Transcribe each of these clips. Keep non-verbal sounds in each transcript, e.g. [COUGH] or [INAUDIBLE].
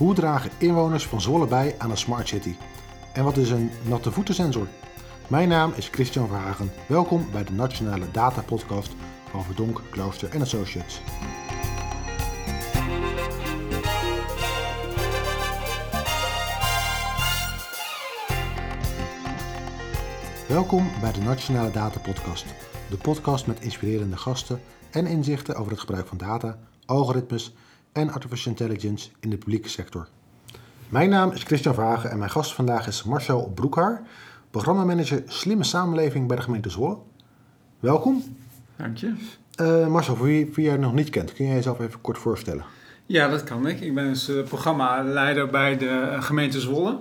Hoe dragen inwoners van Zwolle bij aan een smart city? En wat is een natte voetensensor? Mijn naam is Christian Verhagen. Welkom bij de Nationale Data Podcast van Verdonk, Klooster en Associates. Welkom bij de Nationale Data Podcast, de podcast met inspirerende gasten en inzichten over het gebruik van data, algoritmes en artificial intelligence in de publieke sector. Mijn naam is Christian Vragen en mijn gast vandaag is Marcel Broekhaar, programmamanager Slimme Samenleving bij de gemeente Zwolle. Welkom. Dank je. Uh, Marcel, voor wie, wie jij nog niet kent, kun jij jezelf even kort voorstellen? Ja, dat kan ik. Ik ben dus uh, programmaleider bij de gemeente Zwolle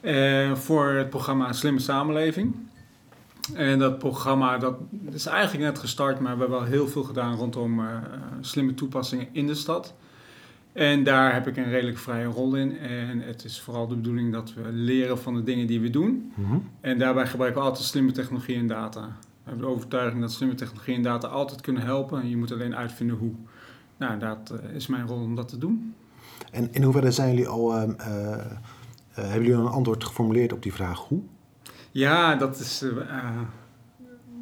uh, voor het programma Slimme Samenleving. En dat programma dat is eigenlijk net gestart, maar we hebben wel heel veel gedaan rondom uh, slimme toepassingen in de stad. En daar heb ik een redelijk vrije rol in. En het is vooral de bedoeling dat we leren van de dingen die we doen. Mm -hmm. En daarbij gebruiken we altijd slimme technologie en data. We hebben de overtuiging dat slimme technologie en data altijd kunnen helpen. En je moet alleen uitvinden hoe. Nou, dat uh, is mijn rol om dat te doen. En in hoeverre zijn jullie al, uh, hebben jullie al een antwoord geformuleerd op die vraag hoe? Ja, dat is uh,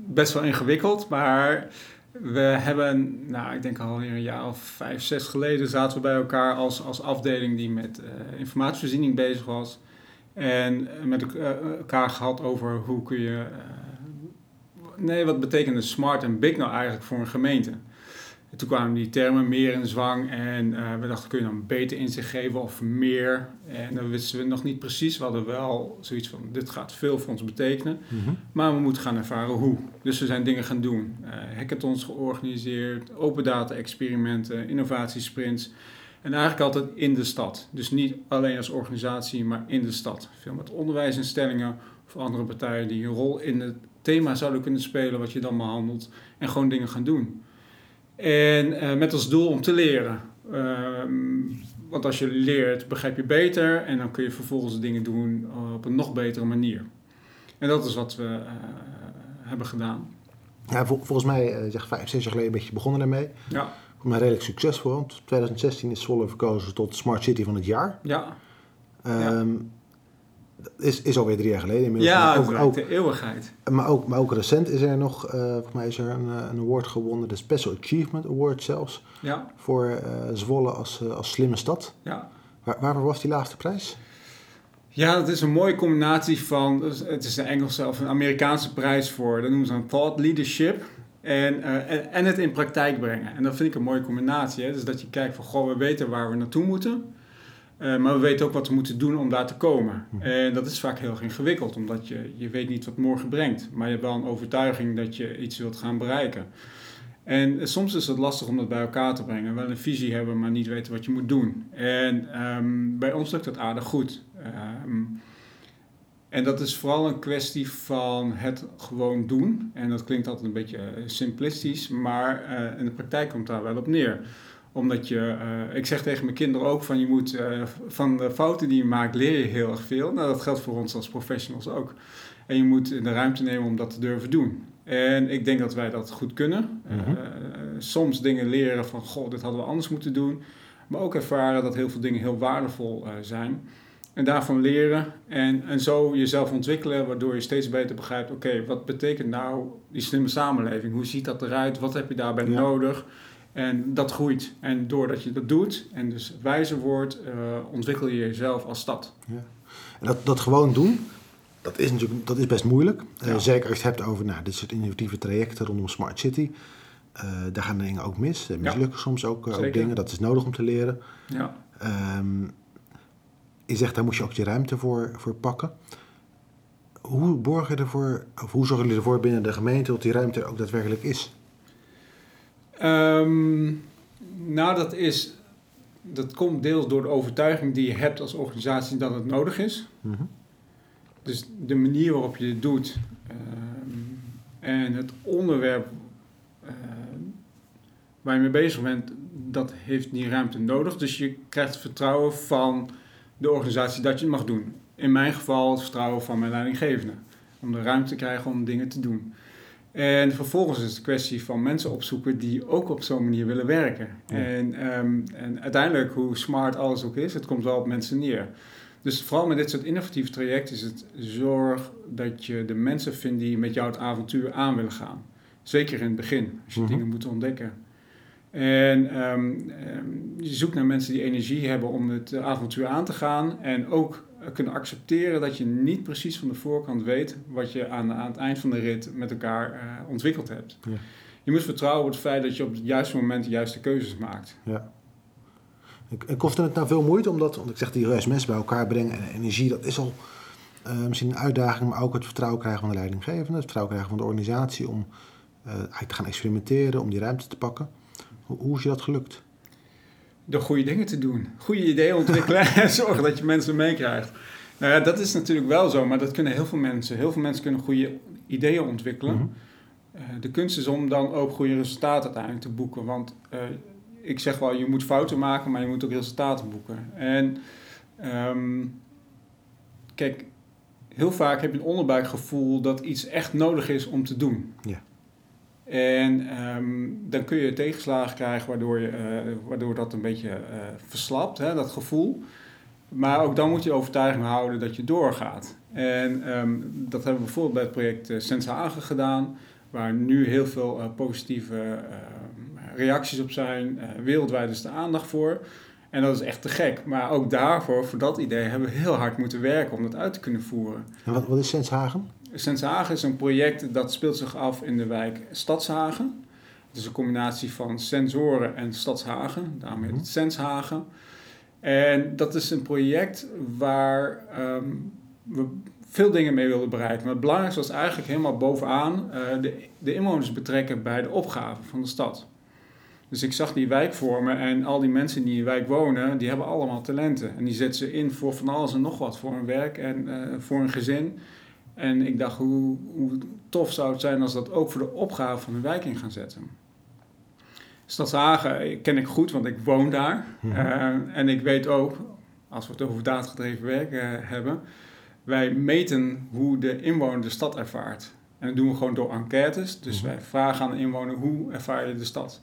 best wel ingewikkeld, maar we hebben, nou, ik denk al een jaar of vijf, zes geleden zaten we bij elkaar als, als afdeling die met uh, informatievoorziening bezig was. En met elkaar gehad over hoe kun je. nee, wat betekent smart en big nou eigenlijk voor een gemeente? En toen kwamen die termen meer in zwang en uh, we dachten, kun je dan beter inzicht geven of meer? En dan wisten we nog niet precies. We hadden wel zoiets van, dit gaat veel voor ons betekenen, mm -hmm. maar we moeten gaan ervaren hoe. Dus we zijn dingen gaan doen. Uh, hackathons georganiseerd, open data experimenten, innovatiesprints. En eigenlijk altijd in de stad. Dus niet alleen als organisatie, maar in de stad. Veel met onderwijsinstellingen of andere partijen die een rol in het thema zouden kunnen spelen wat je dan behandelt. En gewoon dingen gaan doen. En uh, met als doel om te leren. Um, want als je leert, begrijp je beter en dan kun je vervolgens dingen doen op een nog betere manier. En dat is wat we uh, hebben gedaan. Ja, vol, volgens mij, zeg vijf, zes jaar geleden een beetje begonnen daarmee. Ja. Maar redelijk succesvol. Want 2016 is Zwolle verkozen tot Smart City van het jaar. Ja. Um, ja. Is, is alweer drie jaar geleden inmiddels. Ja, ook, ook, de eeuwigheid. Maar ook, maar ook recent is er nog, uh, volgens mij is er een, een award gewonnen, de Special Achievement Award zelfs. Ja. Voor uh, Zwolle als, uh, als slimme stad. Ja. Waar, waarvoor was die laagste prijs? Ja, dat is een mooie combinatie van, het is een Engelse of een Amerikaanse prijs voor, dat noemen ze dan thought leadership. En, en, en het in praktijk brengen. En dat vind ik een mooie combinatie. Hè? Dus dat je kijkt van, goh, we weten waar we naartoe moeten. Uh, maar we weten ook wat we moeten doen om daar te komen. Mm. En dat is vaak heel erg ingewikkeld, omdat je, je weet niet wat morgen brengt. Maar je hebt wel een overtuiging dat je iets wilt gaan bereiken. En soms is het lastig om dat bij elkaar te brengen. Wel een visie hebben, maar niet weten wat je moet doen. En um, bij ons lukt dat aardig goed. Um, en dat is vooral een kwestie van het gewoon doen. En dat klinkt altijd een beetje simplistisch, maar in de praktijk komt daar wel op neer omdat je, uh, ik zeg tegen mijn kinderen ook van je moet uh, van de fouten die je maakt leer je heel erg veel. Nou, dat geldt voor ons als professionals ook. En je moet de ruimte nemen om dat te durven doen. En ik denk dat wij dat goed kunnen. Mm -hmm. uh, soms dingen leren van, goh, dit hadden we anders moeten doen. Maar ook ervaren dat heel veel dingen heel waardevol zijn. En daarvan leren en, en zo jezelf ontwikkelen, waardoor je steeds beter begrijpt: oké, okay, wat betekent nou die slimme samenleving? Hoe ziet dat eruit? Wat heb je daarbij ja. nodig? En dat groeit. En doordat je dat doet en dus wijzer wordt, uh, ontwikkel je jezelf als stad. Ja. En dat, dat gewoon doen, dat is natuurlijk dat is best moeilijk. Ja. Uh, zeker als je het hebt over nou, dit soort innovatieve trajecten rondom Smart City. Uh, daar gaan dingen ook mis. Er mislukken ja. soms ook, ook, dingen. Dat is nodig om te leren. Ja. Um, je zegt, daar moet je ook je ruimte voor, voor pakken. Hoe borg je ervoor, of hoe zorgen jullie ervoor binnen de gemeente dat die ruimte ook daadwerkelijk is? Um, nou, dat is. Dat komt deels door de overtuiging die je hebt als organisatie dat het nodig is. Mm -hmm. Dus de manier waarop je het doet um, en het onderwerp uh, waar je mee bezig bent, dat heeft die ruimte nodig. Dus je krijgt vertrouwen van de organisatie dat je het mag doen. In mijn geval het vertrouwen van mijn leidinggevende. Om de ruimte te krijgen om dingen te doen. En vervolgens is het een kwestie van mensen opzoeken die ook op zo'n manier willen werken. Ja. En, ehm, en uiteindelijk, hoe smart alles ook is, het komt wel op mensen neer. Dus vooral met dit soort innovatieve trajecten is het zorg dat je de mensen vindt die met jou het avontuur aan willen gaan. Zeker in het begin, als je Mhm. dingen moet ontdekken. En ehm, ehm, je zoekt naar mensen die energie hebben om het avontuur aan te gaan. En ook kunnen accepteren dat je niet precies van de voorkant weet wat je aan, aan het eind van de rit met elkaar eh, ontwikkeld hebt. Ja. Je moet vertrouwen op het feit dat je op het juiste moment de juiste keuzes maakt. Ja. En- kostte het nou veel moeite omdat, want ik zeg die juist mensen bij elkaar brengen en energie, dat is al eh, misschien een uitdaging, maar ook het vertrouwen krijgen van de leidinggevende, het vertrouwen krijgen van de organisatie om eh, te gaan experimenteren, om die ruimte te pakken. Hoe, hoe is je dat gelukt? Door goede dingen te doen. Goede ideeën ontwikkelen [LAUGHS] en zorgen dat je mensen meekrijgt. Nou ja, dat is natuurlijk wel zo, maar dat kunnen heel veel mensen. Heel veel mensen kunnen goede ideeën ontwikkelen. Mhm. Eh, de kunst is om dan ook goede resultaten uiteindelijk te boeken. Want eh, ik zeg wel, je moet fouten maken, maar je moet ook resultaten boeken. En ehm, kijk, heel vaak heb je een onderbuikgevoel dat iets echt nodig is om te doen. Ja. En ehm, dan kun je tegenslagen krijgen waardoor, je, eh, waardoor dat een beetje eh, verslapt, hè, dat gevoel. Maar ook dan moet je overtuiging houden dat je doorgaat. En ehm, dat hebben we bijvoorbeeld bij het project uh, Senshagen gedaan, waar nu heel veel eh, positieve eh, reacties op zijn. Eh, wereldwijd is de aandacht voor. En dat is echt te gek. Maar ook daarvoor, voor dat idee, hebben we heel hard moeten werken om dat uit te kunnen voeren. En wat, wat is Senshagen? Senshagen is een project dat speelt zich af in de wijk Stadshagen. Het is een combinatie van sensoren en Stadshagen, daarmee Mhm. het Senshagen. En dat is een project waar ehm, we veel dingen mee wilden bereiken. Maar het belangrijkste was eigenlijk helemaal bovenaan eh, de, de inwoners betrekken bij de opgave van de stad. Dus ik zag die wijk vormen en al die mensen die in die wijk wonen, die hebben allemaal talenten. En die zetten ze in voor van alles en nog wat, voor hun werk en eh, voor hun gezin. En ik dacht, hoe, hoe tof zou het zijn als dat ook voor de opgave van de wijk in gaan zetten. Stadshagen ken ik goed, want ik woon daar. Mhm. Uh, en ik weet ook, als we het over datagedreven werk uh, hebben, wij meten hoe de inwoner de stad ervaart. En dat doen we gewoon door enquêtes. Dus Mhm. wij vragen aan de inwoner, hoe ervaar je de stad?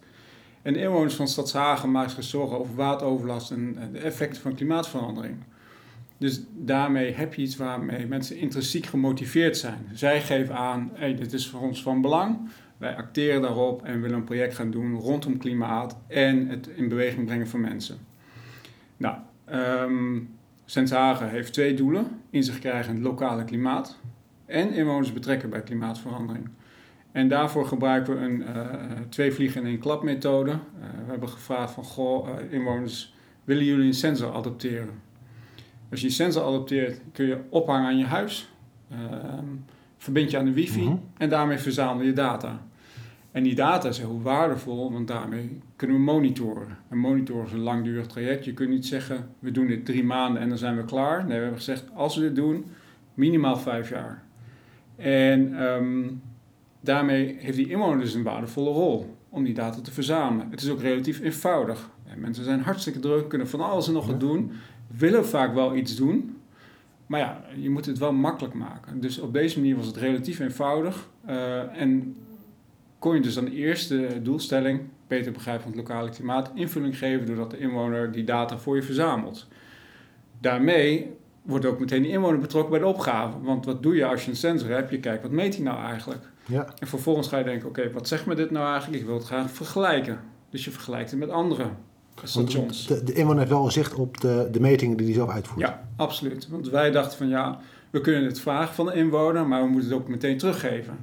En de inwoners van Stadshagen maken zich zorgen over wateroverlast en de effecten van klimaatverandering. Dus daarmee heb je iets waarmee mensen intrinsiek gemotiveerd zijn. Zij geven aan, dit is voor ons van belang. Wij acteren daarop en willen een project gaan doen rondom klimaat en het in beweging brengen van mensen. Nou, um, Senshagen heeft twee doelen. Inzicht krijgen in het lokale klimaat en inwoners betrekken bij klimaatverandering. En daarvoor gebruiken we een uh, twee vliegen in één klap methode. Uh, we hebben gevraagd van, goh, uh, inwoners, willen jullie een sensor adopteren? Als je een sensor adopteert, kun je ophangen aan je huis, uh, verbind je aan de wifi mm -hmm. en daarmee verzamel je data. En die data is heel waardevol, want daarmee kunnen we monitoren. En monitoren is een langdurig traject. Je kunt niet zeggen, we doen dit drie maanden en dan zijn we klaar. Nee, we hebben gezegd, als we dit doen, minimaal vijf jaar. En um, daarmee heeft die inwoner dus een waardevolle rol om die data te verzamelen. Het is ook relatief eenvoudig. En mensen zijn hartstikke druk, kunnen van alles en nog wat doen willen vaak wel iets doen, maar ja, je moet het wel makkelijk maken. Dus op deze manier was het relatief eenvoudig uh, en kon je dus aan de eerste doelstelling, beter begrijpen van het lokale klimaat, invulling geven doordat de inwoner die data voor je verzamelt. Daarmee wordt ook meteen de inwoner betrokken bij de opgave. Want wat doe je als je een sensor hebt? Je kijkt, wat meet hij nou eigenlijk? Ja. En vervolgens ga je denken, oké, okay, wat zegt me dit nou eigenlijk? Ik wil het graag vergelijken. Dus je vergelijkt het met De, de inwoner heeft wel zicht op de, de metingen die hij zelf uitvoert. Ja, absoluut. Want wij dachten van ja, we kunnen het vragen van de inwoner, maar we moeten het ook meteen teruggeven.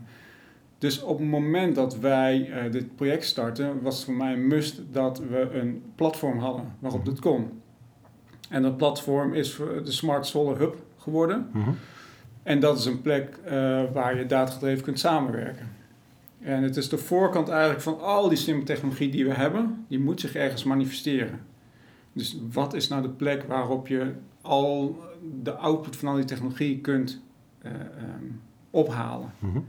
Dus op het moment dat wij uh, dit project starten, was het voor mij een must dat we een platform hadden waarop dit kon. En dat platform is de Smart Solar Hub geworden. Mm -hmm. En dat is een plek uh, waar je datagedreven kunt samenwerken. En het is de voorkant eigenlijk van al die slimme technologie die we hebben, die moet zich ergens manifesteren. Dus wat is nou de plek waarop je al de output van al die technologie kunt uh, um, ophalen? Mm -hmm.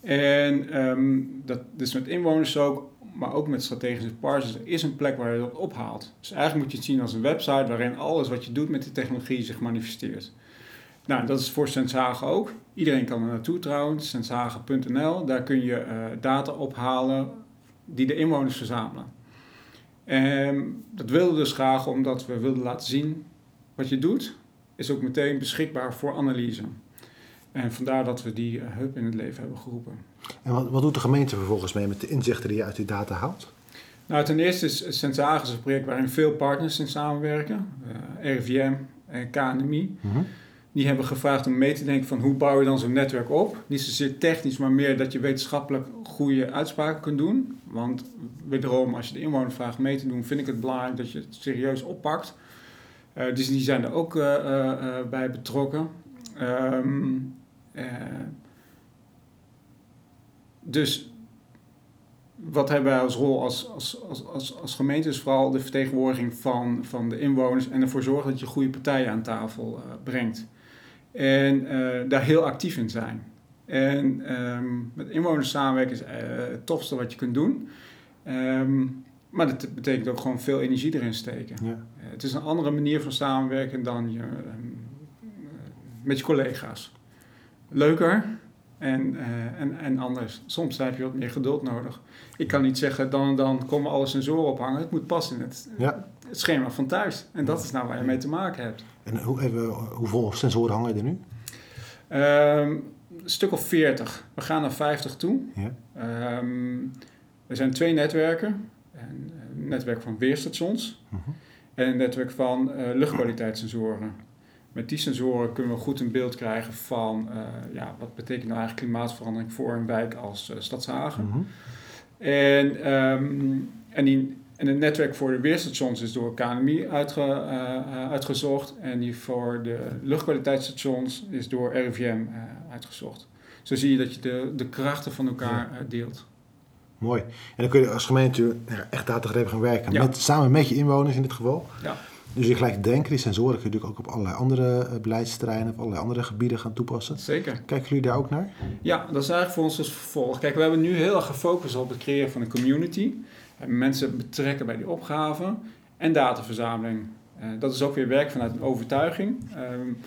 En um, dat is met inwoners ook, maar ook met strategische partners. Er is een plek waar je dat ophaalt. Dus eigenlijk moet je het zien als een website waarin alles wat je doet met die technologie zich manifesteert. Nou, dat is voor Senshagen ook. Iedereen kan er naartoe trouwens, senshagen.nl. Daar kun je uh, data ophalen die de inwoners verzamelen. En dat wilden we dus graag omdat we wilden laten zien wat je doet, is ook meteen beschikbaar voor analyse. En vandaar dat we die uh, hub in het leven hebben geroepen. En wat, wat doet de gemeente vervolgens mee met de inzichten die je uit die data haalt? Nou, ten eerste is Sensagis een project waarin veel partners in samenwerken. Uh, RIVM en KNMI. Mm Die hebben gevraagd om mee te denken van hoe bouw je dan zo'n netwerk op. Niet zozeer technisch, maar meer dat je wetenschappelijk goede uitspraken kunt doen. Want wederom, als je de inwoner vraagt mee te doen, vind ik het belangrijk dat je het serieus oppakt. Uh, dus die zijn er ook uh, bij betrokken. Um, dus wat hebben wij als rol als, als, als, als, gemeente? Is vooral de vertegenwoordiging van, van de inwoners en ervoor zorgen dat je goede partijen aan tafel brengt. En uh, daar heel actief in zijn. En um, met inwoners samenwerken is uh, het tofste wat je kunt doen. Um, maar dat betekent ook gewoon veel energie erin steken. Ja. het is een andere manier van samenwerken dan je, um, met je collega's. Leuker, en, uh, en, en anders. Soms heb je wat meer geduld nodig. Ik kan niet zeggen, dan dan komen alle sensoren ophangen. Het moet passen in het, ja. het schema van thuis. En dat is nou waar je mee te maken hebt. En hoe, hoeveel sensoren hangen er nu? Um, een stuk of 40. We gaan naar 50 toe. Ja. Um, er zijn twee netwerken. Een, netwerk van weerstations uh mhm. -huh. en een netwerk van uh, luchtkwaliteitssensoren. Met die sensoren kunnen we goed een beeld krijgen van uh, ja, wat betekent nou eigenlijk klimaatverandering voor een wijk als uh, Stadshagen. Mm -hmm. En, um, en, die, en het netwerk voor de weerstations is door KNMI uitge, uh, uitgezocht en die voor de luchtkwaliteitsstations is door RIVM uitgezocht. Zo zie je dat je de, de krachten van elkaar ja. deelt. Mooi. En dan kun je als gemeente echt datagedreven gaan werken. Ja. Met, samen met je inwoners in dit geval. Ja. Dus je gelijk denken, die sensoren kun je natuurlijk ook op allerlei andere eh, beleidsterreinen, op allerlei andere gebieden gaan toepassen. Zeker. Kijken jullie daar ook naar? Ja, dat is eigenlijk voor ons als vervolg. Kijk, we hebben nu heel erg gefocust op het creëren van een community. Mensen betrekken bij die opgave en dataverzameling. Uh, dat is ook weer werk vanuit een overtuiging. Um,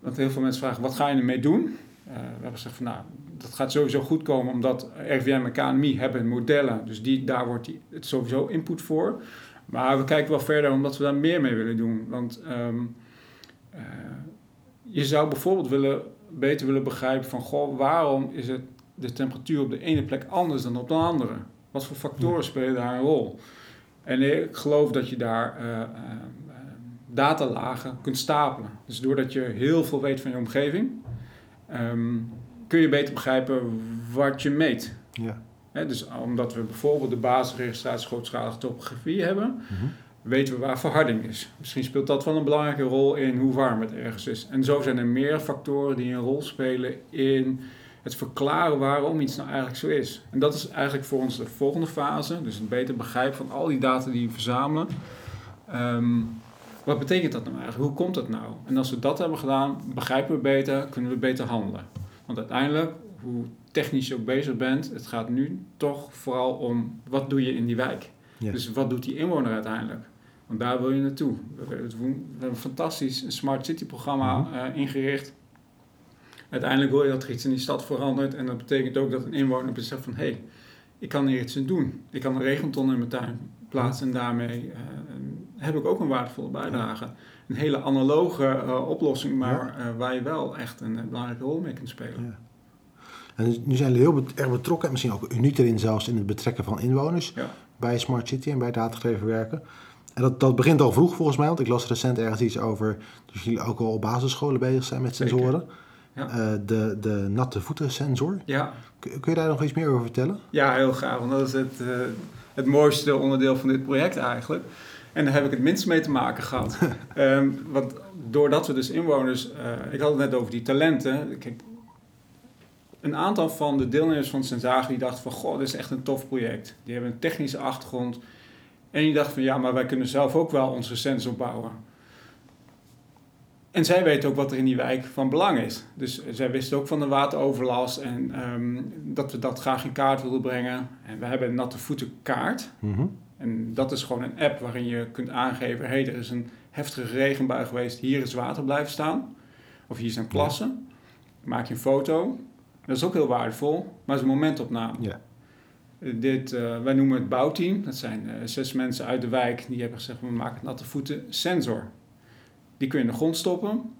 want heel veel mensen vragen, wat ga je ermee doen? Uh, we hebben gezegd van, nou, dat gaat sowieso goed komen omdat RVM en KNMI hebben modellen. Dus die, daar wordt die, het sowieso input voor. Maar we kijken wel verder omdat we daar meer mee willen doen. Want um, uh, je zou bijvoorbeeld willen, beter willen begrijpen van... Goh, waarom is het de temperatuur op de ene plek anders dan op de andere? Wat voor factoren spelen daar een rol? En ik geloof dat je daar uh, uh, datalagen kunt stapelen. Dus doordat je heel veel weet van je omgeving... Um, kun je beter begrijpen wat je meet. Ja dus omdat we bijvoorbeeld de basisregistratie grootschalige topografie hebben, mm weten we waar verharding is. Misschien speelt dat wel een belangrijke rol in hoe warm het ergens is. En zo zijn er meer factoren die een rol spelen in het verklaren waarom iets nou eigenlijk zo is. En dat is eigenlijk voor ons de volgende fase, dus een beter begrijp van al die data die we verzamelen. Um, wat betekent dat nou eigenlijk? Hoe komt dat nou? En als we dat hebben gedaan, begrijpen we beter, kunnen we beter handelen. Want uiteindelijk, hoe technisch je ook bezig bent, het gaat nu toch vooral om wat doe je in die wijk. Dus wat doet die inwoner uiteindelijk? Want daar wil je naartoe. We, hebben een fantastisch Smart City programma mhm. eh, ingericht. Uiteindelijk wil je dat er iets in die stad verandert. En dat betekent ook dat een inwoner beseft van... hé, hey, ik kan hier iets aan doen. Ik kan een regenton in mijn tuin plaatsen. En daarmee uh, heb ik ook een waardevolle bijdrage. Een hele analoge uh, oplossing, maar waar je wel echt een belangrijke rol mee kunt spelen. En nu zijn jullie heel erg betrokken, en misschien ook uniek erin zelfs, in het betrekken van inwoners ja. bij Smart City en bij datagedreven werken. En dat, dat begint al vroeg volgens mij, want ik las recent ergens iets over dat jullie ook al op basisscholen bezig zijn met sensoren. Ja. Uh, de, de natte voeten sensor. Ja. Kun, kun, je daar nog iets meer over vertellen? Ja, heel graag, want dat is het, uh, het mooiste onderdeel van dit project eigenlijk. En daar heb ik het minst mee te maken gehad. um, [LAUGHS] want doordat we dus inwoners, uh, ik had het net over die talenten. Kijk, een aantal van de deelnemers van Sensage die dachten van... Goh, dit is echt een tof project. Die hebben een technische achtergrond. En die dachten van ja, maar wij kunnen zelf ook wel onze sensor bouwen. En zij weten ook wat er in die wijk van belang is. Dus zij wisten ook van de wateroverlast en um, dat we dat graag in kaart wilden brengen. En we hebben een natte voetenkaart. Mm En dat is gewoon een app waarin je kunt aangeven... hé, hey, er is een heftige regenbui geweest, hier is water blijven staan. Of hier zijn klassen. Maak je een foto. Dat is ook heel waardevol, maar het is een momentopname. Ja. Eh, Dit, eh, wij noemen het bouwteam. Dat zijn eh, zes mensen uit de wijk die hebben gezegd: we maken natte voeten sensor. Die kun je in de grond stoppen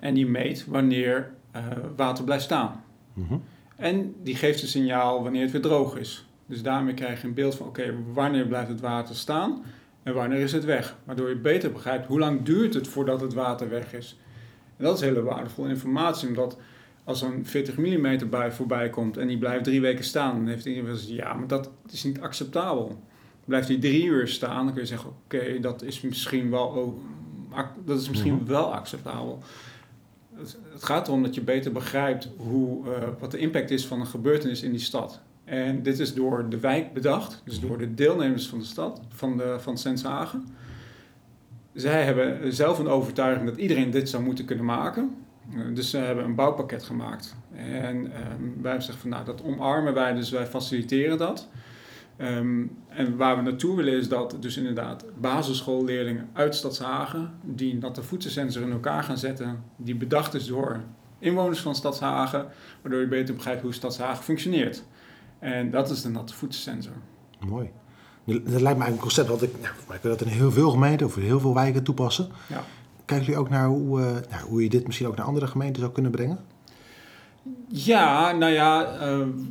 en die meet wanneer eh, water blijft staan. Mhm. En die geeft een signaal wanneer het weer droog is. Dus daarmee krijg je een beeld van: oké, wanneer blijft het water staan en wanneer is het weg? Waardoor je beter begrijpt hoe lang duurt het voordat het water weg is. En dat is hele waardevolle informatie, omdat als een 40 mm bui voorbij komt en die blijft drie weken staan, dan heeft iedereen eens, ja, maar dat is niet acceptabel. Blijft die drie uur staan, dan kun je zeggen, oké, dat is misschien wel, dat is misschien Mhm. wel acceptabel. Het het gaat erom dat je beter begrijpt hoe, eh, wat de impact is van een gebeurtenis in die stad. En dit is door de wijk bedacht, dus door de deelnemers van de stad, van, de, van Senshagen. Zij hebben zelf een overtuiging dat iedereen dit zou moeten kunnen maken. Eh, Dus ze hebben een bouwpakket gemaakt. En ehm, wij hebben gezegd van nou, dat omarmen wij, dus wij faciliteren dat. Ehm, en waar we naartoe willen is dat dus inderdaad basisschoolleerlingen uit Stadshagen die natte voetsensensor in elkaar gaan zetten, die bedacht is door inwoners van Stadshagen, waardoor je beter begrijpt hoe Stadshagen functioneert. En dat is de natte voetsensensor. Mooi. Dat lijkt me eigenlijk een concept wat ik, nou, kun je dat in heel veel gemeenten of in heel veel wijken toepassen. Ja. Kijken jullie ook naar hoe, eh, nou, hoe je dit misschien ook naar andere gemeenten zou kunnen brengen? Ja, nou ja, eh, er zijn-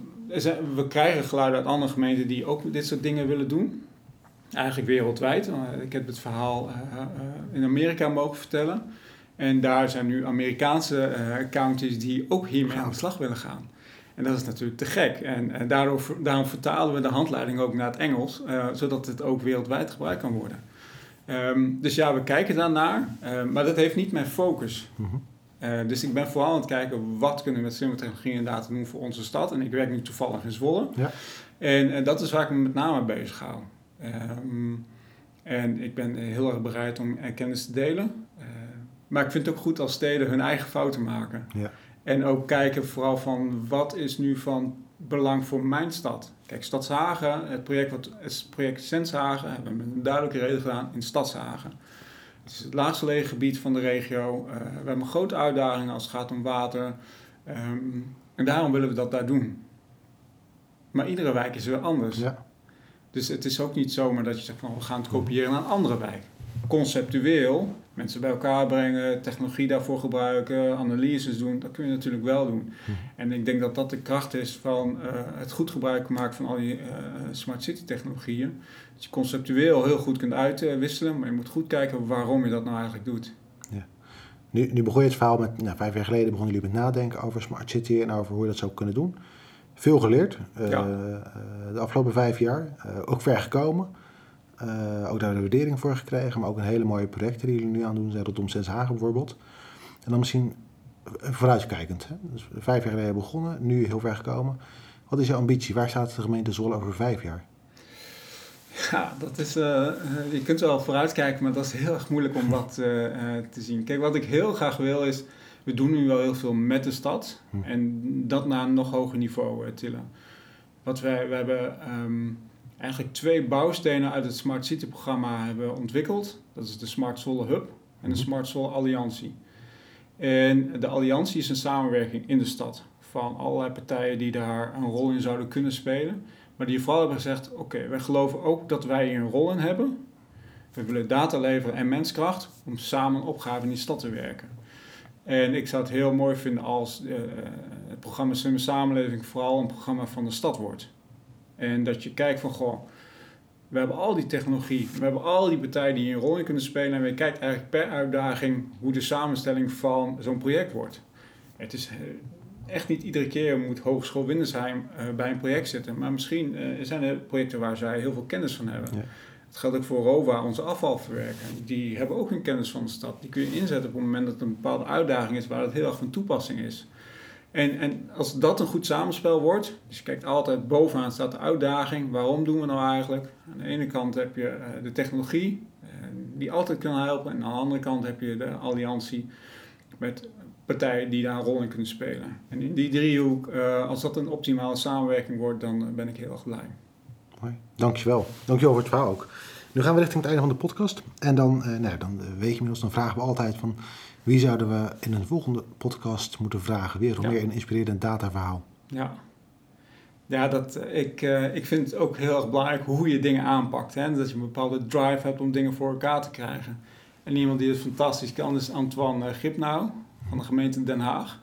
we krijgen geluiden uit andere gemeenten die ook dit soort dingen willen doen. Eigenlijk wereldwijd. Eh, Ik heb het verhaal eh, eh, in Amerika mogen vertellen. En daar zijn nu Amerikaanse counties die ook hiermee aan de slag willen gaan. En dat is natuurlijk te gek. En, daardoor, daarom vertalen we de handleiding ook naar het Engels, zodat het ook wereldwijd gebruikt kan worden. Ehm, dus ja, we kijken daarnaar, eh, maar dat heeft niet mijn focus. Mhm. Eh, dus ik ben vooral aan het kijken wat kunnen we met slimme technologie data doen voor onze stad. En ik werk nu toevallig in Zwolle. Ja. En, dat is waar ik me met name bezig hou. Ehm, en ik ben heel erg bereid om eh, kennis te delen. Eh, maar ik vind het ook goed als steden hun eigen fouten maken. Ja. En ook kijken vooral van wat is nu van belang voor mijn stad. Kijk, Stadshagen, het project, wat, het project Senshagen, hebben we met een duidelijke reden gedaan in Stadshagen. Het is het laagst gelegen gebied van de regio. Eh, we hebben grote uitdagingen als het gaat om water. Ehm, en daarom willen we dat daar doen. Maar iedere wijk is weer anders. Ja. Dus het is ook niet zomaar dat je zegt van we gaan het kopiëren naar een andere wijk. Conceptueel, mensen bij elkaar brengen, technologie daarvoor gebruiken, analyses doen, dat kun je natuurlijk wel doen. En ik denk dat dat de kracht is van eh, het goed gebruik maken van al die eh, smart city technologieën. Dat je conceptueel heel goed kunt uitwisselen, maar je moet goed kijken waarom je dat nou eigenlijk doet. Nu, nu begon je het verhaal met, nou, vijf jaar geleden begonnen jullie met nadenken over Smart City en over hoe je dat zou kunnen doen. Veel geleerd, eh, Ja. de afgelopen vijf jaar. Ook ver gekomen. Eh, ook daar de waardering voor gekregen, maar ook een hele mooie projecten die jullie nu aan doen zijn, rondom Zeshagen bijvoorbeeld. En dan misschien eh, vooruitkijkend. Hè? Dus vijf jaar geleden begonnen, nu heel ver gekomen. Wat is jouw ambitie? Waar staat de gemeente Zwolle over vijf jaar? Ja, dat is, eh, je kunt wel vooruitkijken, maar dat is heel erg moeilijk om dat te zien. Kijk, wat ik heel graag wil is, we doen nu wel heel veel met de stad Hm. en dat naar een nog hoger niveau tillen. Wat wij, we hebben ehm, eigenlijk twee bouwstenen uit het Smart City programma hebben ontwikkeld. Dat is de Smart Zwolle Hub en de Mhm. Smart Zwolle Alliantie. En de alliantie is een samenwerking in de stad van allerlei partijen die daar een rol in zouden kunnen spelen. Maar die vooral hebben gezegd, oké, wij geloven ook dat wij hier een rol in hebben. We willen data leveren en menskracht om samen een opgave in die stad te werken. En ik zou het heel mooi vinden als eh, het programma Slimme Samenleving vooral een programma van de stad wordt. En dat je kijkt van, goh, we hebben al die technologie, we hebben al die partijen die hier een rol in kunnen spelen. En we kijken eigenlijk per uitdaging hoe de samenstelling van zo'n project wordt. Het is eh, echt niet iedere keer moet Hogeschool Windersheim eh, bij een project zitten. Maar misschien eh, zijn er projecten waar zij heel veel kennis van hebben. Ja. Het geldt ook voor ROVA, onze afvalverwerker. Die hebben ook een kennis van de stad. Die kun je inzetten op het moment dat er een bepaalde uitdaging is waar het heel erg van toepassing is. En, en als dat een goed samenspel wordt, dus je kijkt altijd bovenaan staat de uitdaging, waarom doen we nou eigenlijk? Aan de ene kant heb je eh, de technologie, eh, die altijd kan helpen. En aan de andere kant heb je de alliantie met partijen die daar een rol in kunnen spelen. En in die driehoek, eh, als dat een optimale samenwerking wordt, dan ben ik heel erg blij. Mooi. Dankjewel. Dankjewel voor het verhaal ook. Nu gaan we richting het einde van de podcast. En dan, uh, nou, dan weet je inmiddels, dan vragen we altijd van... wie zouden we in een volgende podcast moeten vragen? Weer meer een inspirerend dataverhaal. Ja, ja, dat, ik, uh, ik vind het ook heel erg belangrijk hoe je dingen aanpakt. Hè? Dat je een bepaalde drive hebt om dingen voor elkaar te krijgen. En iemand die het fantastisch kan is Antoine Gipnau van de gemeente Den Haag.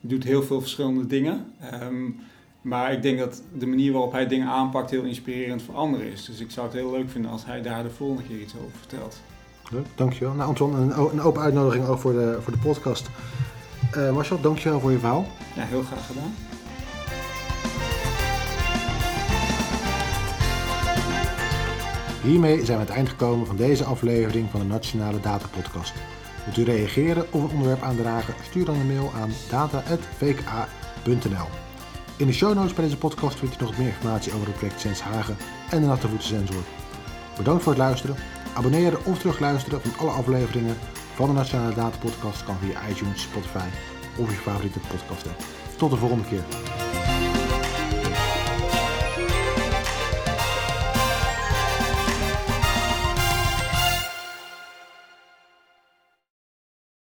Die doet heel veel verschillende dingen. Um, maar ik denk dat de manier waarop hij dingen aanpakt heel inspirerend voor anderen is. Dus ik zou het heel leuk vinden als hij daar de volgende keer iets over vertelt. Leuk, dankjewel. Nou Antoine, een, een open uitnodiging ook voor de, voor de podcast. Uh, Marcel, dankjewel voor je verhaal. Ja, heel graag gedaan. Hiermee zijn we aan het eind gekomen van deze aflevering van de Nationale Data Podcast. Wilt u reageren of een onderwerp aandragen? Stuur dan een mail aan data.vka.nl. In de show notes bij deze podcast vindt u nog meer informatie over het project Senshagen en de nattevoetensensor. Bedankt voor het luisteren. Abonneren of terugluisteren van alle afleveringen van de Nationale Data Podcast kan via iTunes, Spotify of je favoriete podcast app. Tot de volgende keer.